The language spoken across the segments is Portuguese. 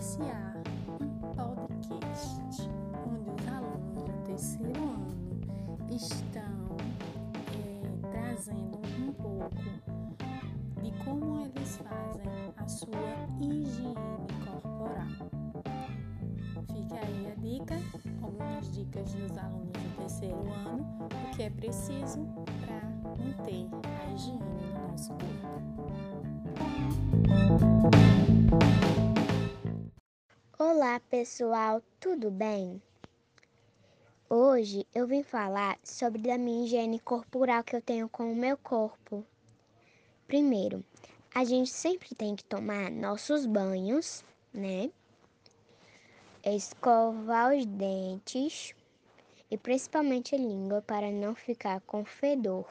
iniciar um podcast onde os alunos do terceiro ano estão é, trazendo um pouco de como eles fazem a sua higiene corporal. Fica aí a dica, algumas dicas dos alunos do terceiro ano, o que é preciso para manter a higiene Olá pessoal, tudo bem? Hoje eu vim falar sobre a minha higiene corporal que eu tenho com o meu corpo. Primeiro, a gente sempre tem que tomar nossos banhos, né? Escovar os dentes e principalmente a língua para não ficar com fedor.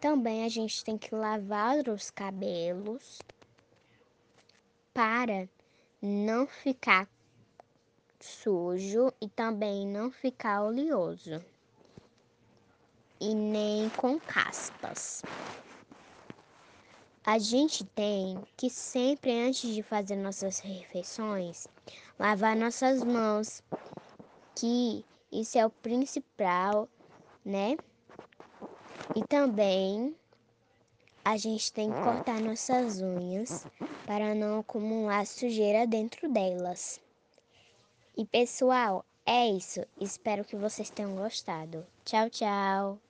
Também a gente tem que lavar os cabelos para não ficar sujo e também não ficar oleoso e nem com caspas. A gente tem que sempre antes de fazer nossas refeições, lavar nossas mãos, que isso é o principal, né? E também a gente tem que cortar nossas unhas para não acumular sujeira dentro delas. E pessoal, é isso. Espero que vocês tenham gostado. Tchau, tchau.